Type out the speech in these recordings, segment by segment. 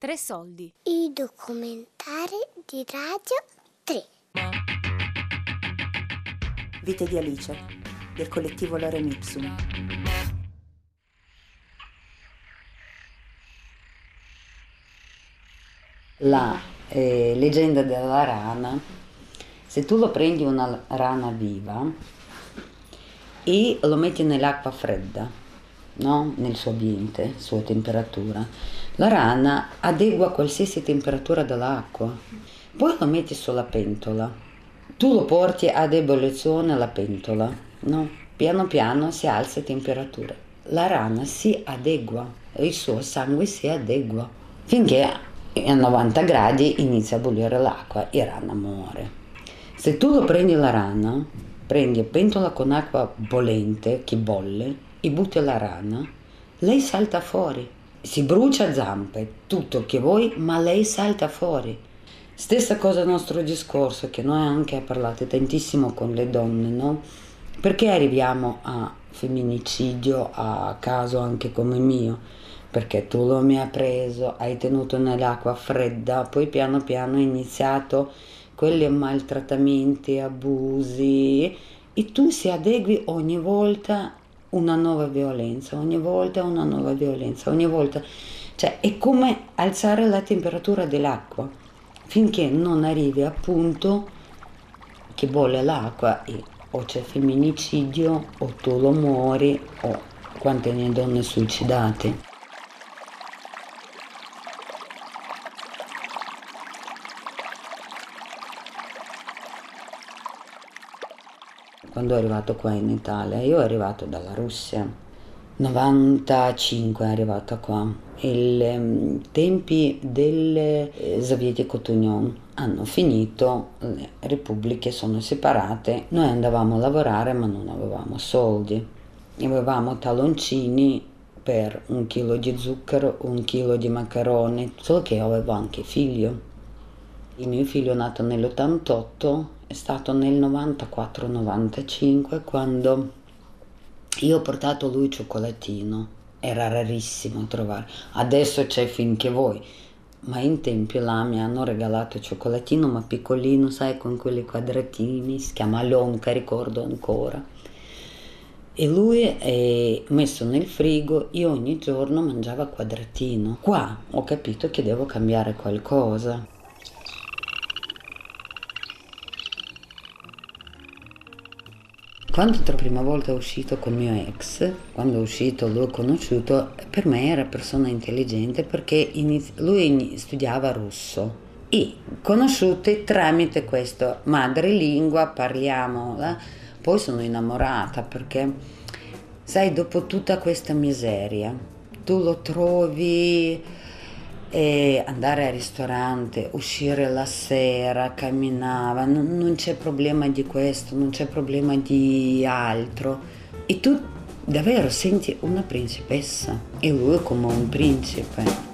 Tre soldi. I documentari di Radio 3. Vite di Alice, del collettivo Lorem Ipsum. La eh, leggenda della rana, se tu lo prendi una rana viva e lo metti nell'acqua fredda, no? nel suo ambiente, sua temperatura, la rana adegua qualsiasi temperatura dell'acqua. Poi lo metti sulla pentola. Tu lo porti ad ebollizione alla pentola, no? Piano piano si alza temperatura. La rana si adegua, il suo sangue si adegua. Finché a 90 gradi inizia a bollire l'acqua e rana muore. Se tu lo prendi la rana, prendi pentola con acqua bollente che bolle e butti la rana, lei salta fuori si brucia zampe, tutto che vuoi, ma lei salta fuori. Stessa cosa nostro discorso, che noi anche parlato tantissimo con le donne, no? Perché arriviamo a femminicidio a caso anche come mio? Perché tu lo mi hai preso, hai tenuto nell'acqua fredda, poi piano piano hai iniziato quelli maltrattamenti, abusi e tu si adegui ogni volta una nuova violenza, ogni volta una nuova violenza, ogni volta. Cioè è come alzare la temperatura dell'acqua finché non arrivi a punto che bolle l'acqua e o c'è femminicidio o tu lo muori o quante ne donne suicidate. Quando è arrivato qua in Italia. Io ero arrivato dalla Russia, 95 è arrivata qua. I um, tempi del eh, Sovietico Union hanno finito, le repubbliche sono separate, noi andavamo a lavorare ma non avevamo soldi, avevamo taloncini per un chilo di zucchero, un chilo di maccheroni, solo che avevo anche figlio. Il mio figlio è nato nell'88 è stato nel 94-95 quando io ho portato lui cioccolatino. Era rarissimo trovare. Adesso c'è finché vuoi. Ma in tempi là mi hanno regalato cioccolatino, ma piccolino, sai, con quelli quadratini, si chiama Lonca, ricordo ancora. E lui è messo nel frigo, io ogni giorno mangiava quadratino. Qua ho capito che devo cambiare qualcosa. Quando la prima volta è uscito con mio ex, quando è uscito, l'ho conosciuto, per me era persona intelligente perché inizi- lui studiava russo. E conosciute tramite questo madrelingua parliamo, poi sono innamorata perché sai dopo tutta questa miseria tu lo trovi e andare al ristorante, uscire la sera, camminava, non, non c'è problema di questo, non c'è problema di altro. E tu davvero senti una principessa e lui come un principe.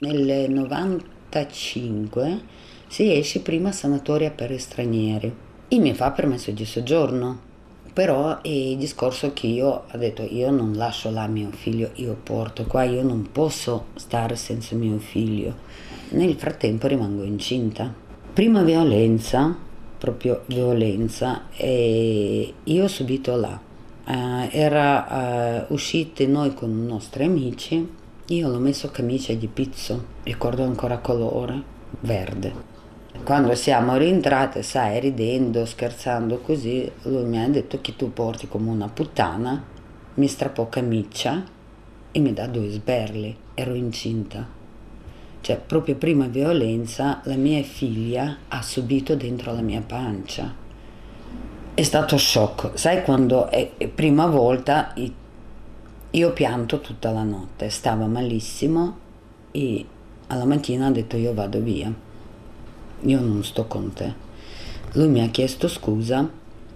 Nel 95 si esce prima sanatoria per stranieri e mi fa permesso di soggiorno. Però il discorso che io ho detto io non lascio là mio figlio, io porto qua, io non posso stare senza mio figlio. Nel frattempo rimango incinta. Prima violenza, proprio violenza, e io ho subito là. Uh, era uh, uscite noi con i nostri amici io l'ho messo camicia di pizzo, ricordo ancora colore, verde. Quando siamo rientrate, sai, ridendo, scherzando così, lui mi ha detto che tu porti come una puttana, mi strappò camicia e mi dà due sberli, ero incinta. Cioè, proprio prima violenza, la mia figlia ha subito dentro la mia pancia. È stato shock. Sai quando è prima volta io pianto tutta la notte, stava malissimo e alla mattina ha detto io vado via, io non sto con te. Lui mi ha chiesto scusa,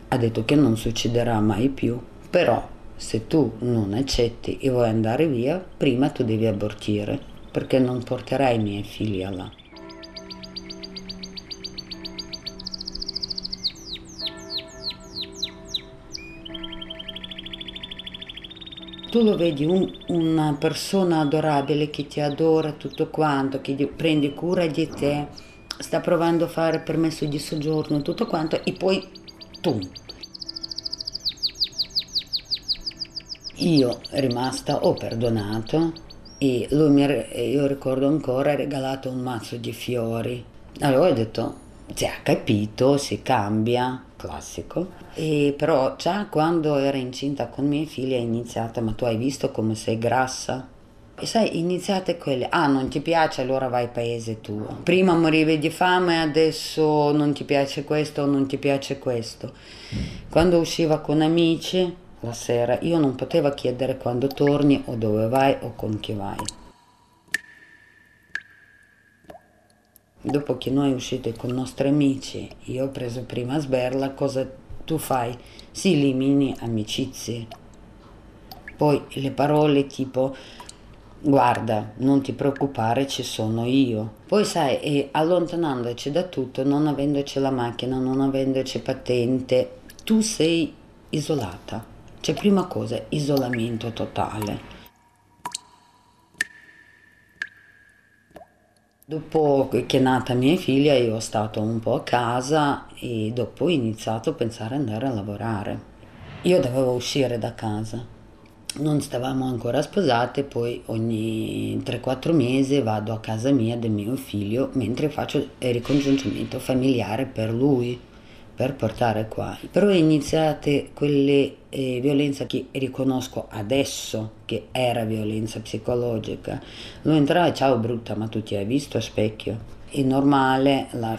ha detto che non succederà mai più, però se tu non accetti e vuoi andare via, prima tu devi abortire, perché non porterai i miei figli là. Tu lo vedi un, una persona adorabile che ti adora tutto quanto, che prende cura di te, sta provando a fare permesso di soggiorno, tutto quanto, e poi tu. Io rimasta, ho perdonato e lui mi, io ricordo ancora, ha regalato un mazzo di fiori. Allora ho detto, si ha capito, si cambia, classico. E però già quando era incinta con miei figli è iniziata, ma tu hai visto come sei grassa? E sai, iniziate quelle, ah non ti piace allora vai paese tuo. Prima morivi di fame, adesso non ti piace questo, non ti piace questo. Quando usciva con amici la sera, io non potevo chiedere quando torni o dove vai o con chi vai. Dopo che noi uscite con i nostri amici, io ho preso prima sberla, cosa tu fai? Si elimini amicizie. Poi le parole tipo guarda, non ti preoccupare, ci sono io. Poi sai, allontanandoci da tutto, non avendoci la macchina, non avendoci patente, tu sei isolata. Cioè, prima cosa, isolamento totale. Dopo che è nata mia figlia io ho stato un po' a casa e dopo ho iniziato a pensare ad andare a lavorare. Io dovevo uscire da casa, non stavamo ancora sposate, poi ogni 3-4 mesi vado a casa mia del mio figlio mentre faccio il ricongiungimento familiare per lui per portare qua. Però iniziate quelle eh, violenze che riconosco adesso che era violenza psicologica. Lui entrava ciao brutta, ma tu ti hai visto a specchio? È normale, la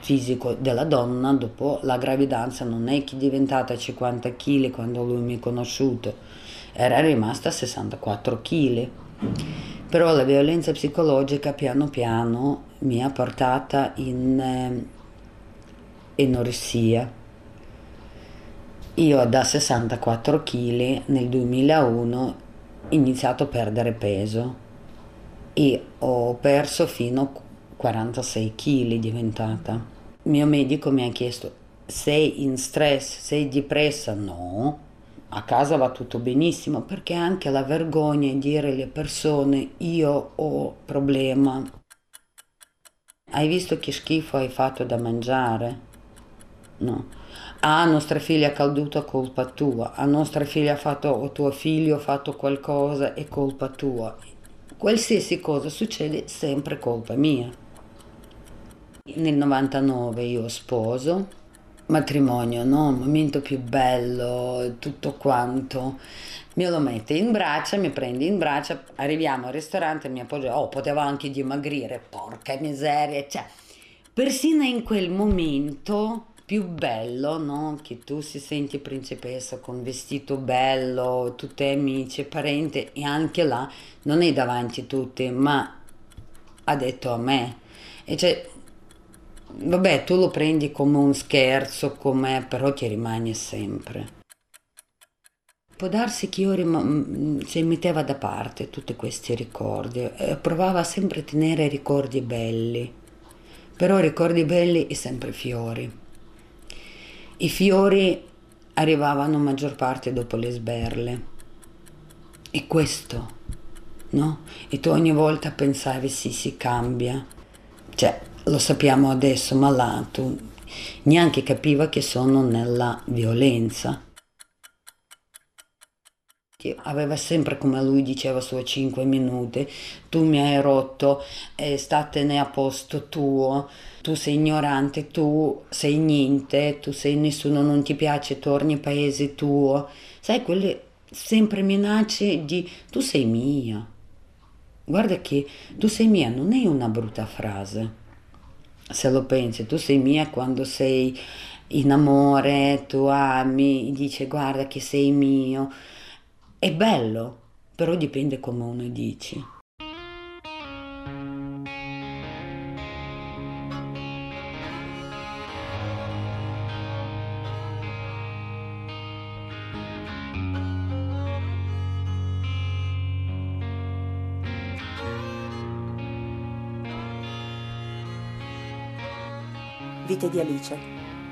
fisico della donna dopo la gravidanza non è che è diventata 50 kg quando lui mi ha conosciuto, era rimasta a 64 kg. Però la violenza psicologica piano piano mi ha portata in... Eh, enoressia. Io da 64 kg nel 2001 ho iniziato a perdere peso e ho perso fino a 46 kg diventata. Il mio medico mi ha chiesto sei in stress, sei depressa? No, a casa va tutto benissimo perché anche la vergogna di dire alle persone io ho problema. Hai visto che schifo hai fatto da mangiare? No. Ah, nostra figlia è caduta, colpa tua. A nostra figlia ha fatto, o tuo figlio ha fatto qualcosa, è colpa tua. Qualsiasi cosa succede, sempre colpa mia. Nel 99 io sposo, matrimonio, no? Il momento più bello, tutto quanto. Mi lo mette in braccia, mi prende in braccia, arriviamo al ristorante, mi appoggia, oh, potevo anche dimagrire, porca miseria, cioè, persino in quel momento più bello, no? Che tu si senti principessa con vestito bello, tutti amici, parenti e anche là non è davanti a tutti, ma ha detto a me. E cioè, vabbè, tu lo prendi come un scherzo, come, però ti rimane sempre. Può darsi che io rim- si metteva da parte tutti questi ricordi, provava sempre a tenere ricordi belli, però ricordi belli e sempre fiori. I fiori arrivavano maggior parte dopo le sberle. E questo, no? E tu ogni volta pensavi sì, si cambia. Cioè, lo sappiamo adesso, ma là tu neanche capiva che sono nella violenza che aveva sempre, come lui diceva, sue 5 minuti, tu mi hai rotto, eh, statene a posto tuo, tu sei ignorante, tu sei niente, tu sei nessuno, non ti piace, torni paese tuo. Sai, quelle sempre minacce di tu sei mia. Guarda che tu sei mia non è una brutta frase. Se lo pensi, tu sei mia quando sei in amore, tu ami, dice guarda che sei mio è bello, però dipende come uno dici. Vite di Alice,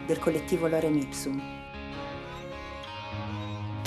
del collettivo Lorem Ipsum.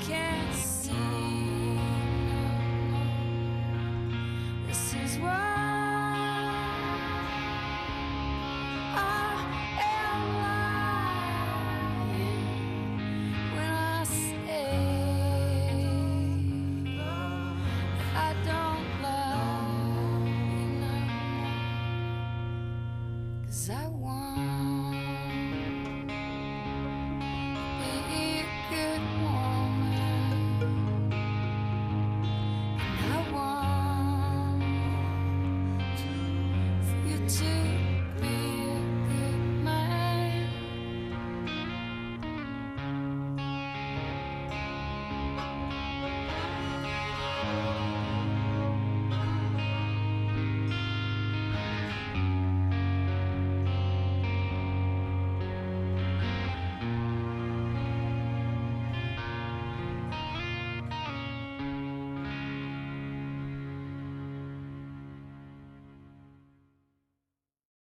can't